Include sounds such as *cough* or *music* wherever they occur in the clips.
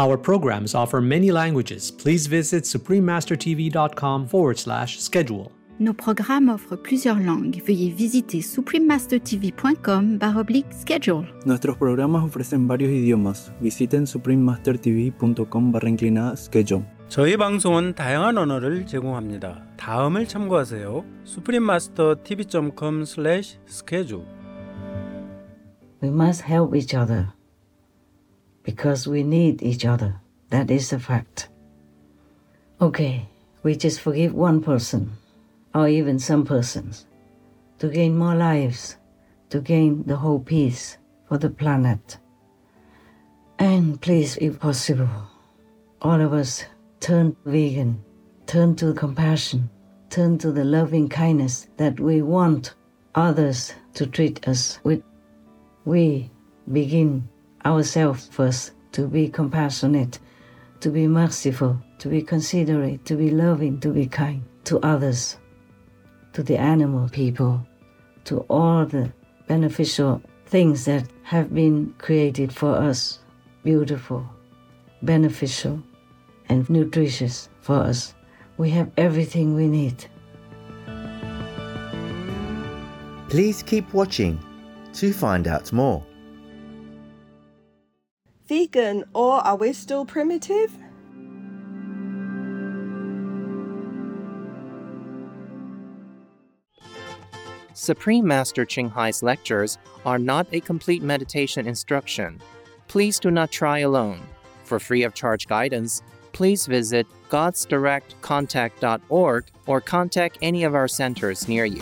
Our programs offer many languages. Please visit suprememastertv.com forward slash schedule. Nos programmes offrent plusieurs langues. Veuillez visiter suprememastertv.com baroblique schedule. Nuestros programas ofrecen varios idiomas. Visiten suprememastertv.com barra inclinada schedule. 저희 방송은 다양한 언어를 제공합니다. 다음을 참고하세요. suprememastertv.com/schedule We must help each other because we need each other. That is a fact. Okay, we just forgive one person or even some persons to gain more lives, to gain the whole peace for the planet. And please, if possible, all of us turn vegan, turn to compassion, turn to the loving kindness that we want others to treat us with. We begin ourselves first to be compassionate, to be merciful, to be considerate, to be loving, to be kind to others, to the animal people, to all the beneficial things that have been created for us, beautiful, beneficial, and nutritious for us. We have everything we need. Please keep watching to find out more. Vegan, or are we still primitive? Supreme Master Ching Hai's lectures are not a complete meditation instruction. Please do not try alone. For free of charge guidance, please visit godsdirectcontact.org or contact any of our centers near you.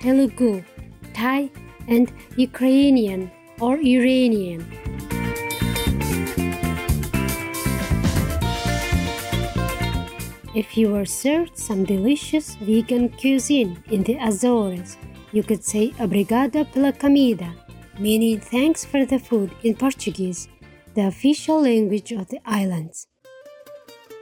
Telugu, Thai, and Ukrainian or Iranian. If you were served some delicious vegan cuisine in the Azores, you could say Obrigada pela comida, meaning thanks for the food in Portuguese, the official language of the islands.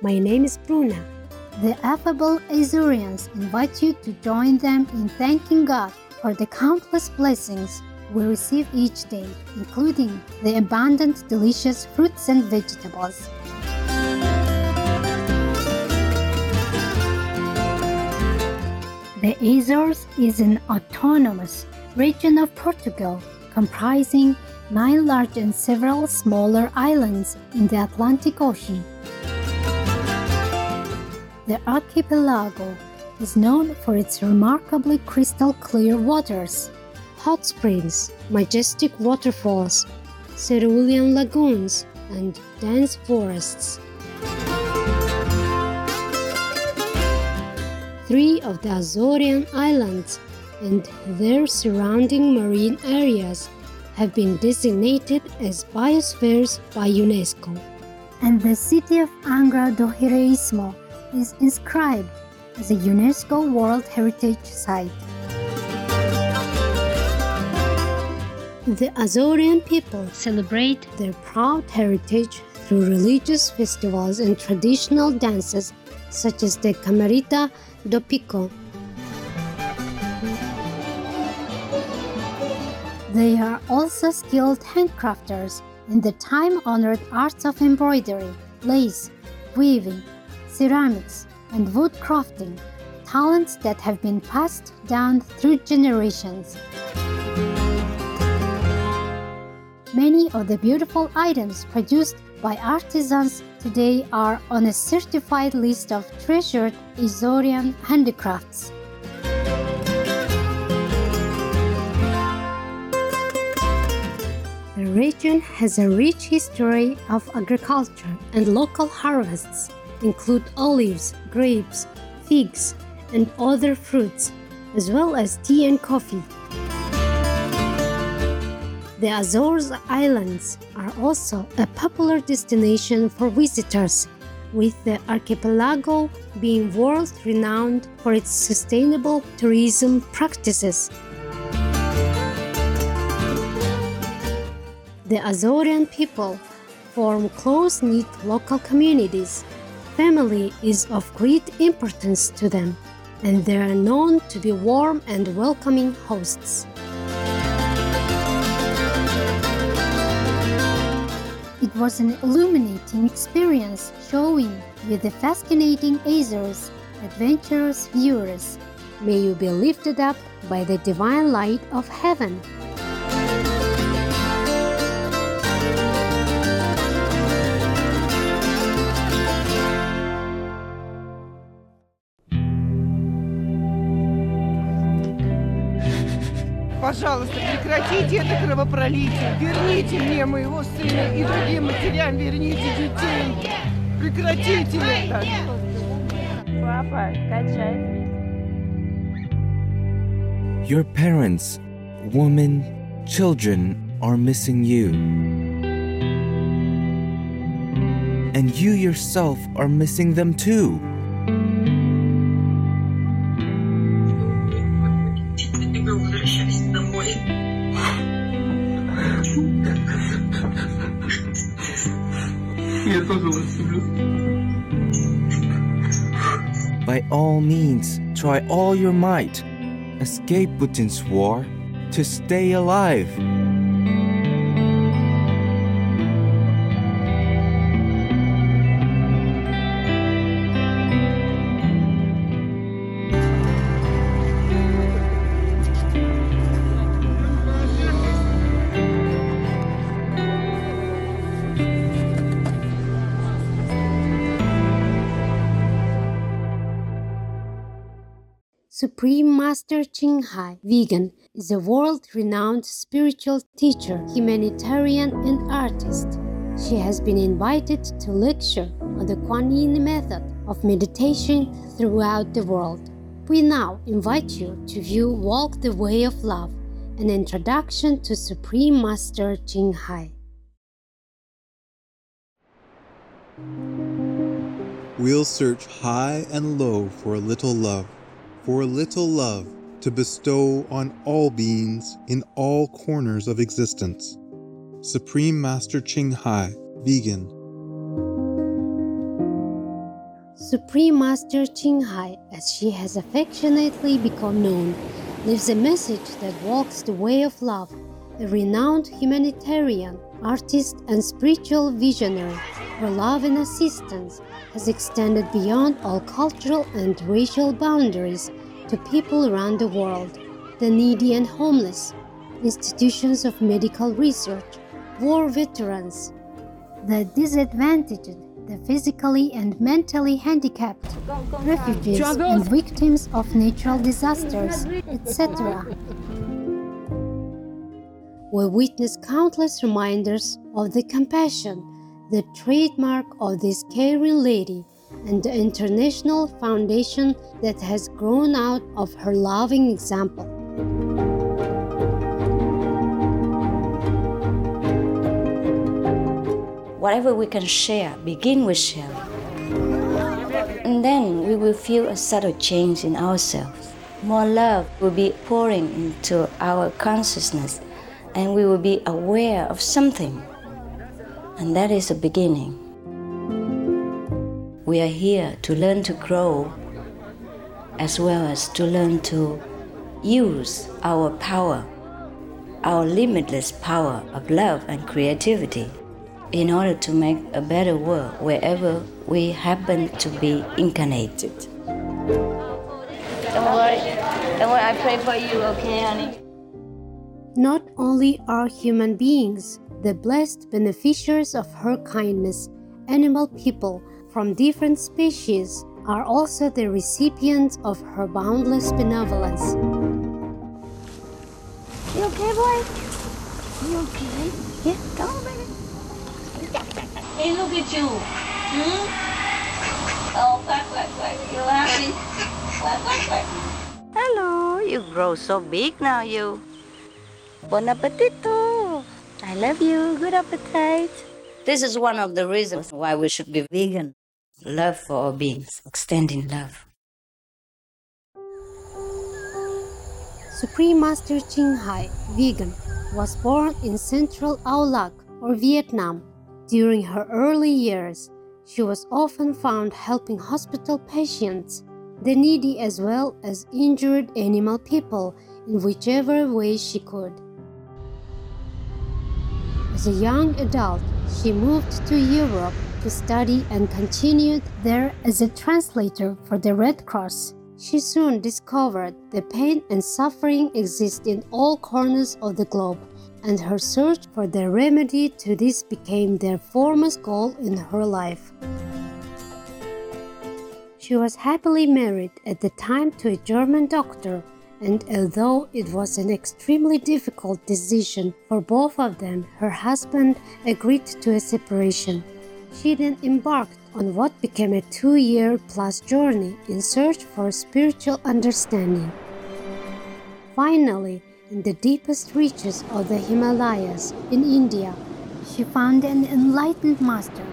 My name is Bruna. The affable Azorians invite you to join them in thanking God for the countless blessings we receive each day, including the abundant, delicious fruits and vegetables. The Azores is an autonomous region of Portugal comprising nine large and several smaller islands in the Atlantic Ocean. The archipelago is known for its remarkably crystal clear waters, hot springs, majestic waterfalls, cerulean lagoons, and dense forests. Three of the Azorean islands and their surrounding marine areas have been designated as biospheres by UNESCO. And the city of Angra do Heroísmo is inscribed as a UNESCO World Heritage Site. The Azorean people celebrate their proud heritage through religious festivals and traditional dances such as the Chamarrita do Pico. They are also skilled handcrafters in the time honored arts of embroidery, lace, weaving, ceramics, and wood crafting, talents that have been passed down through generations. Many of the beautiful items produced by artisans today are on a certified list of treasured Azorian handicrafts. The region has a rich history of agriculture and local harvests include olives, grapes, figs, and other fruits, as well as tea and coffee. The Azores Islands are also a popular destination for visitors, with the archipelago being world renowned for its sustainable tourism practices. The Azorean people form close knit local communities. Family is of great importance to them, and they are known to be warm and welcoming hosts. It was an illuminating experience showing with the fascinating Azores adventurous viewers. May you be lifted up by the divine light of heaven. Пожалуйста, прекратите это кровопролитие. Верните мне моего сына и другим матерям верните детей. Прекратите это. Папа, качает Your parents, women, children are missing you. And you yourself are missing them too. All means, try all your might. Escape Putin's war to stay alive. Supreme Master Ching Hai, vegan, is a world renowned spiritual teacher, humanitarian, and artist. She has been invited to lecture on the Kuan Yin method of meditation throughout the world. We now invite you to view Walk the Way of Love, an introduction to Supreme Master Ching Hai. We'll search high and low for a little love, for a little love to bestow on all beings in all corners of existence. Supreme Master Ching Hai, vegan. Supreme Master Ching Hai, as she has affectionately become known, leaves a message that walks the way of love, a renowned humanitarian, artist, and spiritual visionary. Her love and assistance has extended beyond all cultural and racial boundaries to people around the world, the needy and homeless, institutions of medical research, war veterans, the disadvantaged, the physically and mentally handicapped, refugees and victims of natural disasters, etc. We witness countless reminders of the compassion, the trademark of this caring lady and the international foundation that has grown out of her loving example. Whatever we can share, begin with sharing. And then we will feel a subtle change in ourselves. More love will be pouring into our consciousness, and we will be aware of something and that is a beginning. We are here to learn to grow as well as to learn to use our power, our limitless power of love and creativity in order to make a better world wherever we happen to be incarnated. Don't worry, don't worry, I pray for you, okay, honey? Not only are human beings the blessed beneficiaries of her kindness, animal people from different species are also the recipients of her boundless benevolence. You okay, boy? You okay? Yeah, come on, baby. Hey, look at you. Hmm? Oh, quack, quack, quack. You happy? Quack, quack, quack. Hello, you grow so big now, you. Bon appetito. I love you. Good appetite. This is one of the reasons why we should be vegan. Love for all beings, extending love. Supreme Master Ching Hai, vegan, was born in central Au Lac or Vietnam. During her early years, she was often found helping hospital patients, the needy as well as injured animal people in whichever way she could. As a young adult, she moved to Europe to study and continued there as a translator for the Red Cross. She soon discovered the pain and suffering exist in all corners of the globe, and her search for the remedy to this became their foremost goal in her life. She was happily married at the time to a German doctor, and although it was an extremely difficult decision for both of them, her husband agreed to a separation. She then embarked on what became a two year plus journey in search for spiritual understanding. Finally, in the deepest reaches of the Himalayas in India, she found an enlightened master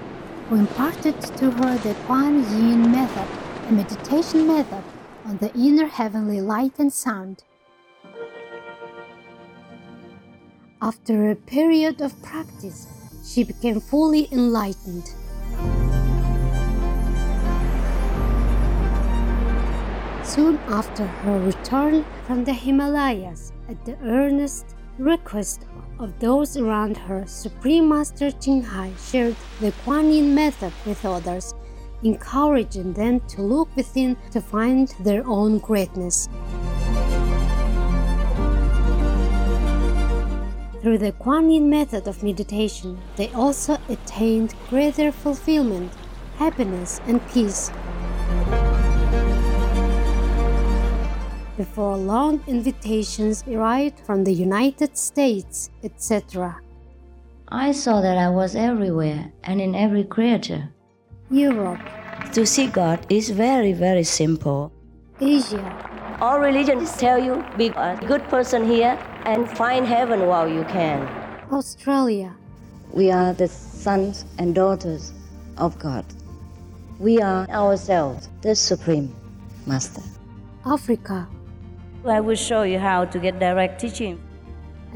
who imparted to her the Kuan Yin method, a meditation method on the inner heavenly light and sound. After a period of practice, she became fully enlightened. Soon after her return from the Himalayas, at the earnest request of those around her, Supreme Master Ching Hai shared the Kuan Yin method with others, encouraging them to look within to find their own greatness. Through the Kuan Yin method of meditation, they also attained greater fulfillment, happiness, and peace. Before long, invitations arrived from the United States, etc. I saw that I was everywhere and in every creature. Europe, To see God is very, very simple. Asia, All religions tell you be a good person here and find heaven while you can. Australia, We are the sons and daughters of God. We are ourselves the Supreme Master. Africa, I will show you how to get direct teaching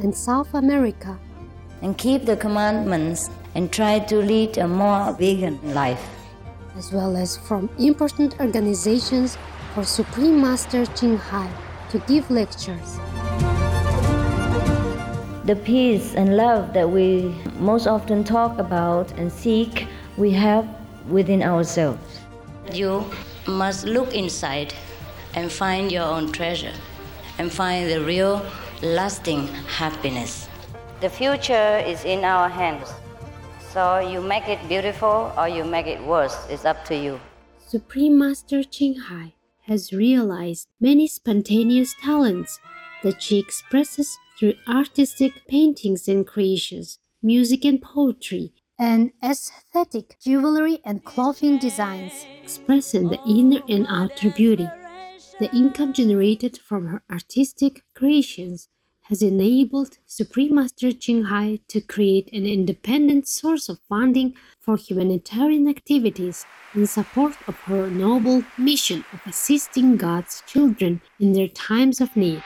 and South America. and keep the commandments and try to lead a more vegan life. As well as from important organizations for Supreme Master Ching Hai to give lectures. The peace and love that we most often talk about and seek, we have within ourselves. You must look inside and find your own treasure and find the real lasting happiness. The future is in our hands. So you make it beautiful or you make it worse. It's up to you. Supreme Master Ching Hai has realized many spontaneous talents that she expresses through artistic paintings and creations, music and poetry, and aesthetic jewelry and clothing designs. expressing the inner and outer beauty. The income generated from her artistic creations has enabled Supreme Master Ching Hai to create an independent source of funding for humanitarian activities in support of her noble mission of assisting God's children in their times of need.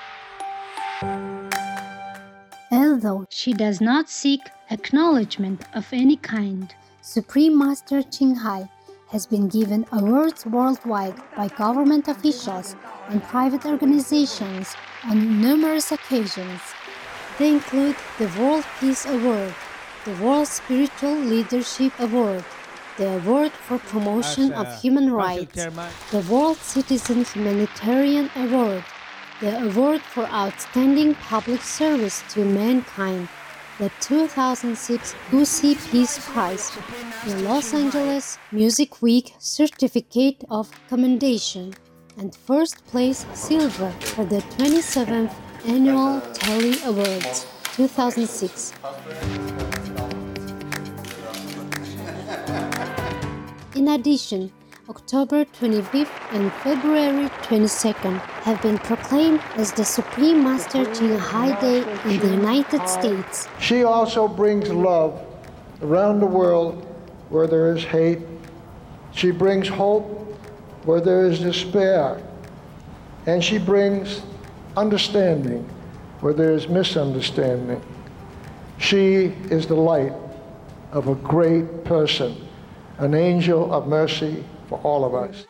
Although she does not seek acknowledgement of any kind, Supreme Master Ching Hai has been given awards worldwide by government officials and private organizations on numerous occasions. They include the World Peace Award, the World Spiritual Leadership Award, the Award for Promotion of Human Rights, the World Citizen Humanitarian Award, the Award for Outstanding Public Service to Mankind, the 2006 Gusi Peace Prize, the Los Angeles Music Week Certificate of Commendation, and first place silver for the 27th Annual Telly Awards 2006. In addition, October 25th and February 22nd have been proclaimed as the Supreme Master Ching Hai Day in the United States. She also brings love around the world where there is hate. She brings hope where there is despair. And she brings understanding where there is misunderstanding. She is the light of a great person, an angel of mercy for all of us.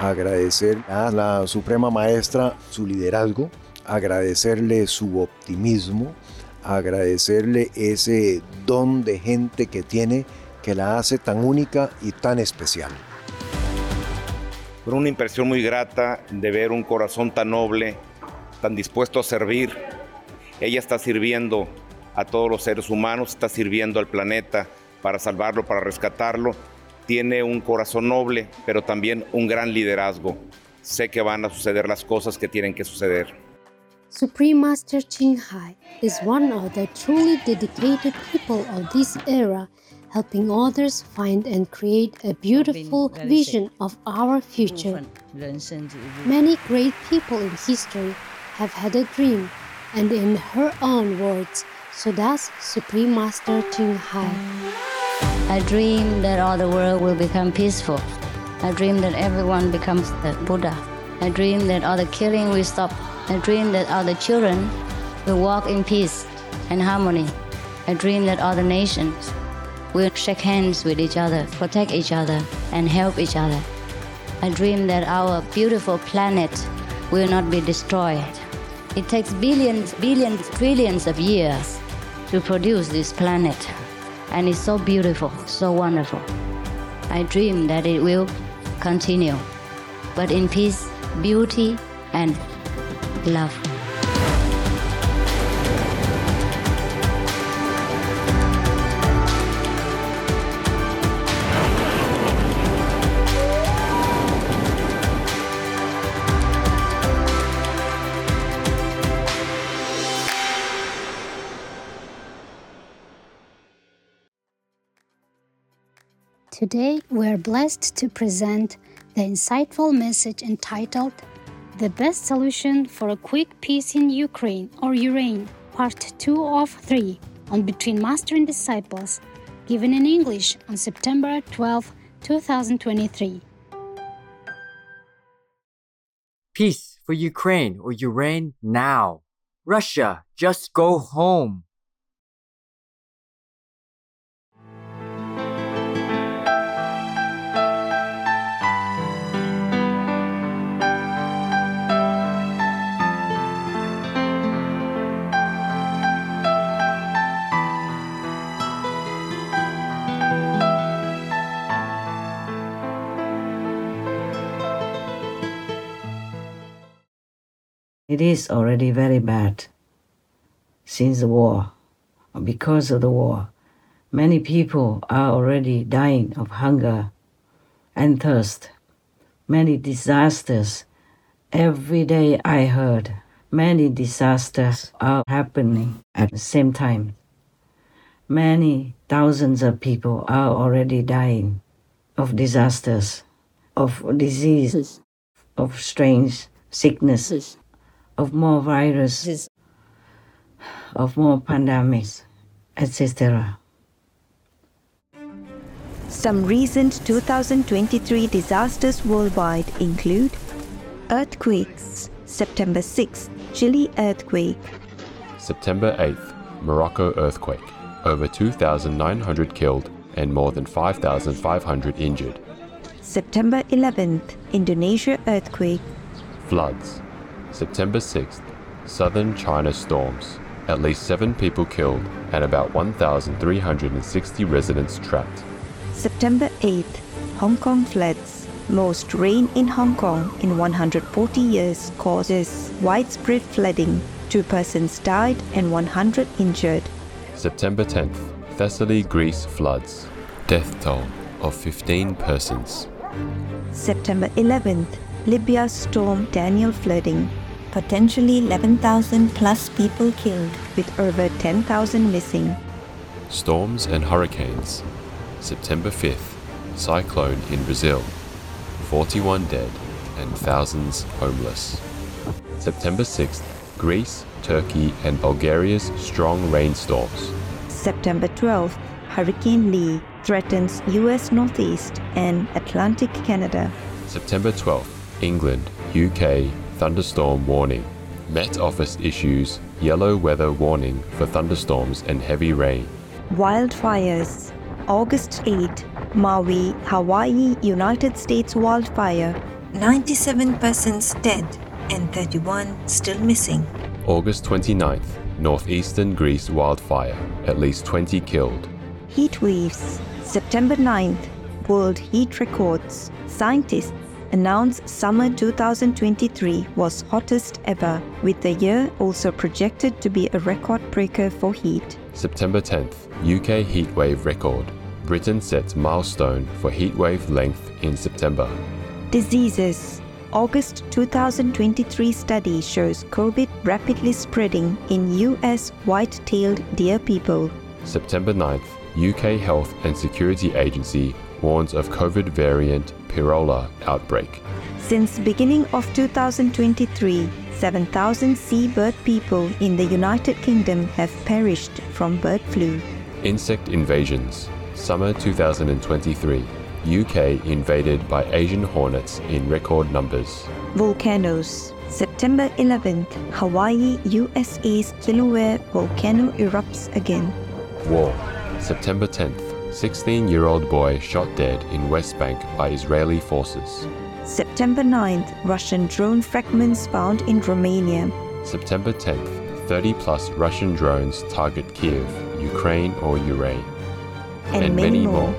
Agradecer a la Suprema Maestra su liderazgo, agradecerle su optimismo, agradecerle ese don de gente que tiene que la hace tan única y tan especial. Fue una impresión muy grata de ver un corazón tan noble, tan dispuesto a servir. Ella está sirviendo a todos los seres humanos, está sirviendo al planeta para salvarlo, para rescatarlo. Tiene un corazón noble, pero también un gran liderazgo. Sé que van a suceder las cosas que tienen que suceder. Supreme Master Ching Hai is one of the truly dedicated people of this era, helping others find and create a beautiful vision of our future. Many great people in history have had a dream, and in her own words, so does Supreme Master Ching Hai. I dream that all the world will become peaceful. I dream that everyone becomes the Buddha. I dream that all the killing will stop. I dream that all the children will walk in peace and harmony. I dream that all the nations will shake hands with each other, protect each other, and help each other. I dream that our beautiful planet will not be destroyed. It takes billions, billions, trillions of years to produce this planet and it's so beautiful, so wonderful. I dream that it will continue, but in peace, beauty, and love. Today, we are blessed to present the insightful message entitled The Best Solution for a Quick Peace in Ukraine or Ukraine, Part 2 of 3 on Between Master and Disciples, given in English on September 12, 2023. Peace for Ukraine or Ukraine now. Russia, just go home. It is already very bad since the war. Because of the war, many people are already dying of hunger and thirst. Many disasters. Every day I heard many disasters are happening at the same time. Many thousands of people are already dying of disasters, of diseases, of strange sicknesses of more viruses, of more pandemics, etc. Some recent 2023 disasters worldwide include earthquakes, September 6th, Chile earthquake, September 8th, Morocco earthquake, over 2,900 killed and more than 5,500 injured. September 11th, Indonesia earthquake, Floods. September 6th, southern China storms, at least 7 people killed and about 1,360 residents trapped. September 8th, Hong Kong floods. Most rain in Hong Kong in 140 years causes widespread flooding. Two persons died and 100 injured. September 10th, Thessaly, Greece floods. Death toll of 15 persons. September 11th, Libya storm Daniel flooding. Potentially 11,000 plus people killed, with over 10,000 missing. Storms and hurricanes. September 5th, cyclone in Brazil. 41 dead and thousands homeless. September 6th, Greece, Turkey, and Bulgaria's strong rainstorms. September 12th, Hurricane Lee threatens US Northeast and Atlantic Canada. September 12th, England, UK, thunderstorm warning. Met Office issues yellow weather warning for thunderstorms and heavy rain. Wildfires. August 8, Maui, Hawaii, United States wildfire. 97 persons dead and 31 still missing. August 29th, northeastern Greece wildfire, at least 20 killed. Heat waves. September 9th, world heat records. Scientists announce summer 2023 was hottest ever, with the year also projected to be a record breaker for heat. September 10th, UK heatwave record. Britain sets milestone for heatwave length in September. Diseases. August 2023 study shows COVID rapidly spreading in US white-tailed deer people. September 9th, UK Health and Security Agency warns of COVID variant Pirola outbreak. Since beginning of 2023, 7,000 seabird people in the United Kingdom have perished from bird flu. Insect invasions. Summer 2023. UK invaded by Asian hornets in record numbers. Volcanoes. September 11th, Hawaii, USA's Kilauea volcano erupts again. War. September 10th. 16 year old boy shot dead in West Bank by Israeli forces. September 9th, Russian drone fragments found in Romania. September 10th. 30 plus Russian drones target Kiev, Ukraine, or Ukraine. And, many, more.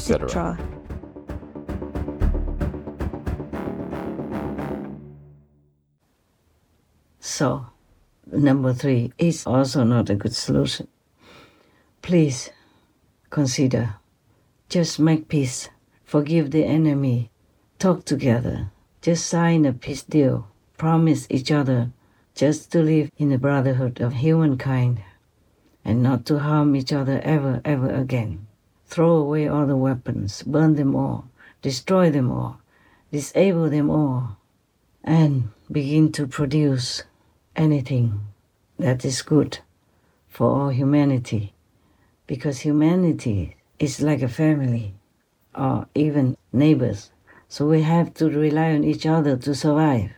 Etc. So, number three is also not a good solution. Please consider just make peace, forgive the enemy, talk together, just sign a peace deal, promise each other just to live in the brotherhood of humankind and not to harm each other ever, ever again. Throw away all the weapons, burn them all, destroy them all, disable them all, and begin to produce anything that is good for all humanity. Because humanity is like a family or even neighbors. So we have to rely on each other to survive.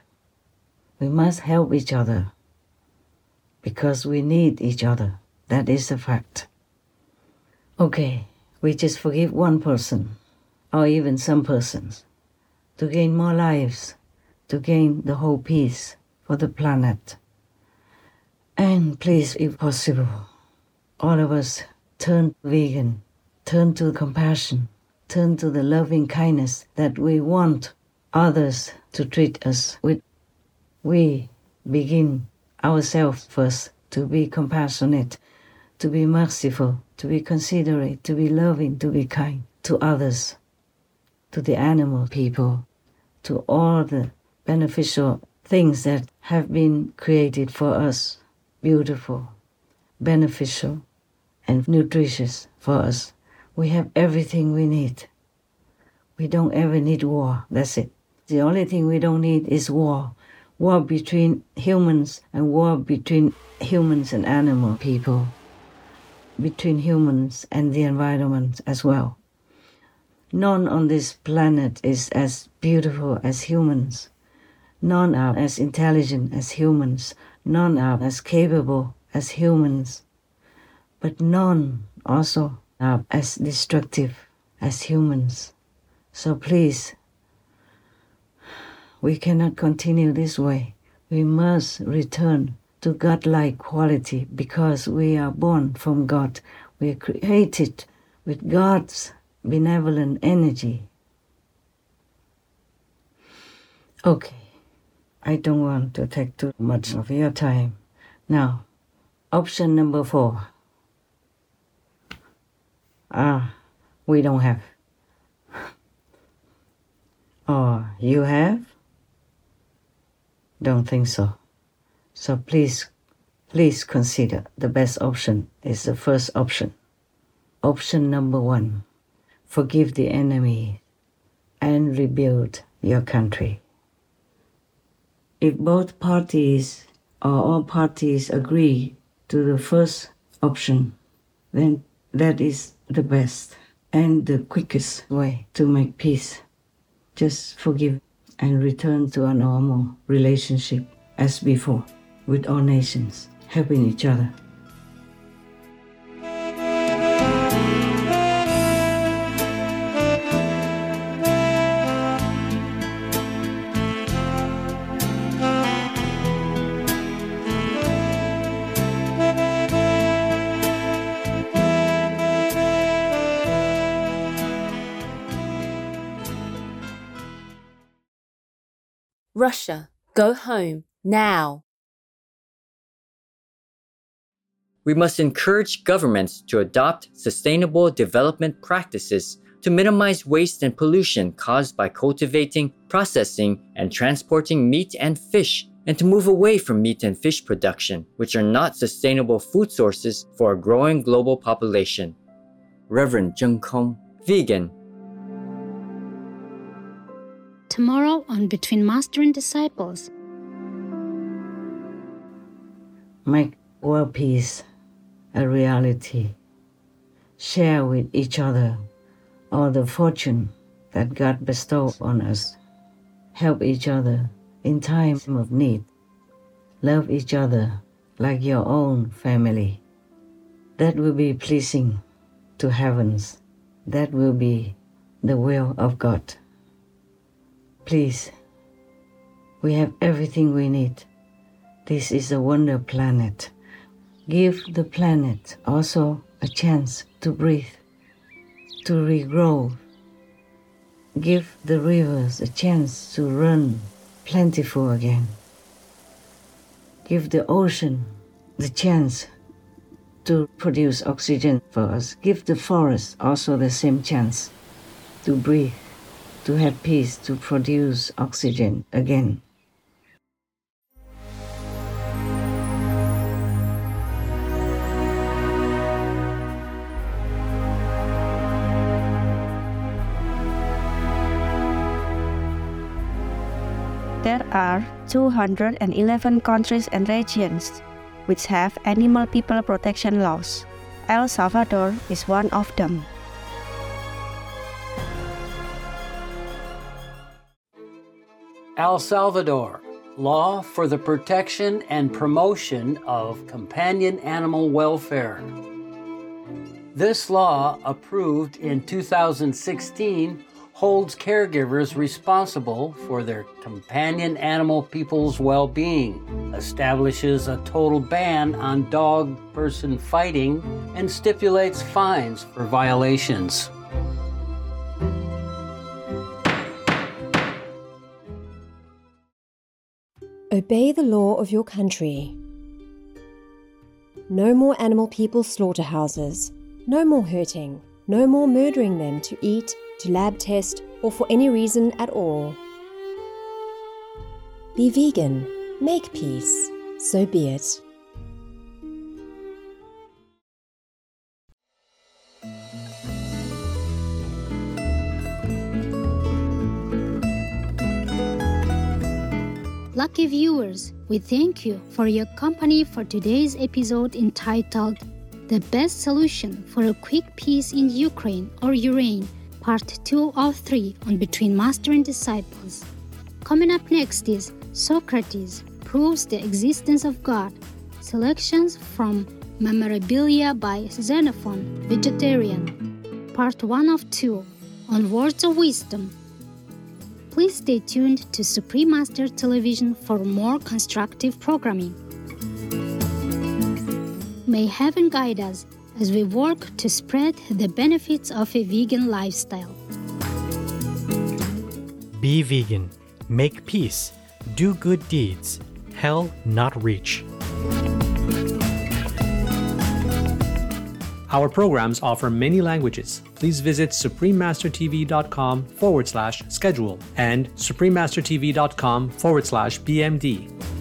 We must help each other because we need each other. That is a fact. Okay, we just forgive one person or even some persons to gain more lives, to gain the whole peace for the planet. And please, if possible, all of us turn vegan, turn to compassion, turn to the loving kindness that we want others to treat us with. We begin ourselves first to be compassionate, to be merciful, to be considerate, to be loving, to be kind to others, to the animal people, to all the beneficial things that have been created for us beautiful, beneficial, and nutritious for us. We have everything we need. We don't ever need war. That's it. The only thing we don't need is war. War between humans and war between humans and animal people, between humans and the environment as well. None on this planet is as beautiful as humans. None are as intelligent as humans. None are as capable as humans. But none also are as destructive as humans. So please, we cannot continue this way. We must return to godlike quality because we are born from God. We are created with God's benevolent energy. Okay, I don't want to take too much of your time. Now, option number four. Ah, we don't have. *laughs* Oh, you have? Don't think so. So please, please consider the best option is the first option. Option number one forgive the enemy and rebuild your country. If both parties or all parties agree to the first option, then that is the best and the quickest way to make peace. Just forgive and return to a normal relationship as before with all nations, helping each other. Russia, go home now. We must encourage governments to adopt sustainable development practices to minimize waste and pollution caused by cultivating, processing, and transporting meat and fish, and to move away from meat and fish production, which are not sustainable food sources for a growing global population. Reverend Zheng Kong, vegan. Tomorrow on Between Master and Disciples. Make world peace a reality. Share with each other all the fortune that God bestowed on us. Help each other in time of need. Love each other like your own family. That will be pleasing to heavens. That will be the will of God. Please, we have everything we need. This is a wonder planet. Give the planet also a chance to breathe. to regrow. Give the rivers a chance to run plentiful again. Give the ocean the chance to produce oxygen for us. Give the forest also the same chance to breathe, to have peace, to produce oxygen again. There are 211 countries and regions which have animal people protection laws. El Salvador is one of them. El Salvador Law for the Protection and Promotion of Companion Animal Welfare. This law, approved in 2016, holds caregivers responsible for their companion animal people's well being, establishes a total ban on dog person fighting, and stipulates fines for violations. Obey the law of your country. No more animal people slaughterhouses. No more hurting. No more murdering them to eat, to lab test, or for any reason at all. Be vegan. Make peace. So be it. Lucky viewers, we thank you for your company for today's episode entitled The Best Solution for a Quick Peace in Ukraine or Ukraine, Part 2 of 3 on Between Master and Disciples. Coming up next is Socrates Proves the Existence of God, selections from Memorabilia by Xenophon, Vegetarian, Part 1 of 2 on Words of Wisdom. Please stay tuned to Supreme Master Television for more constructive programming. May heaven guide us as we work to spread the benefits of a vegan lifestyle. Be vegan. Make peace. Do good deeds. Hell not reach. Our programs offer many languages. Please visit suprememastertv.com forward slash schedule and suprememastertv.com forward slash BMD.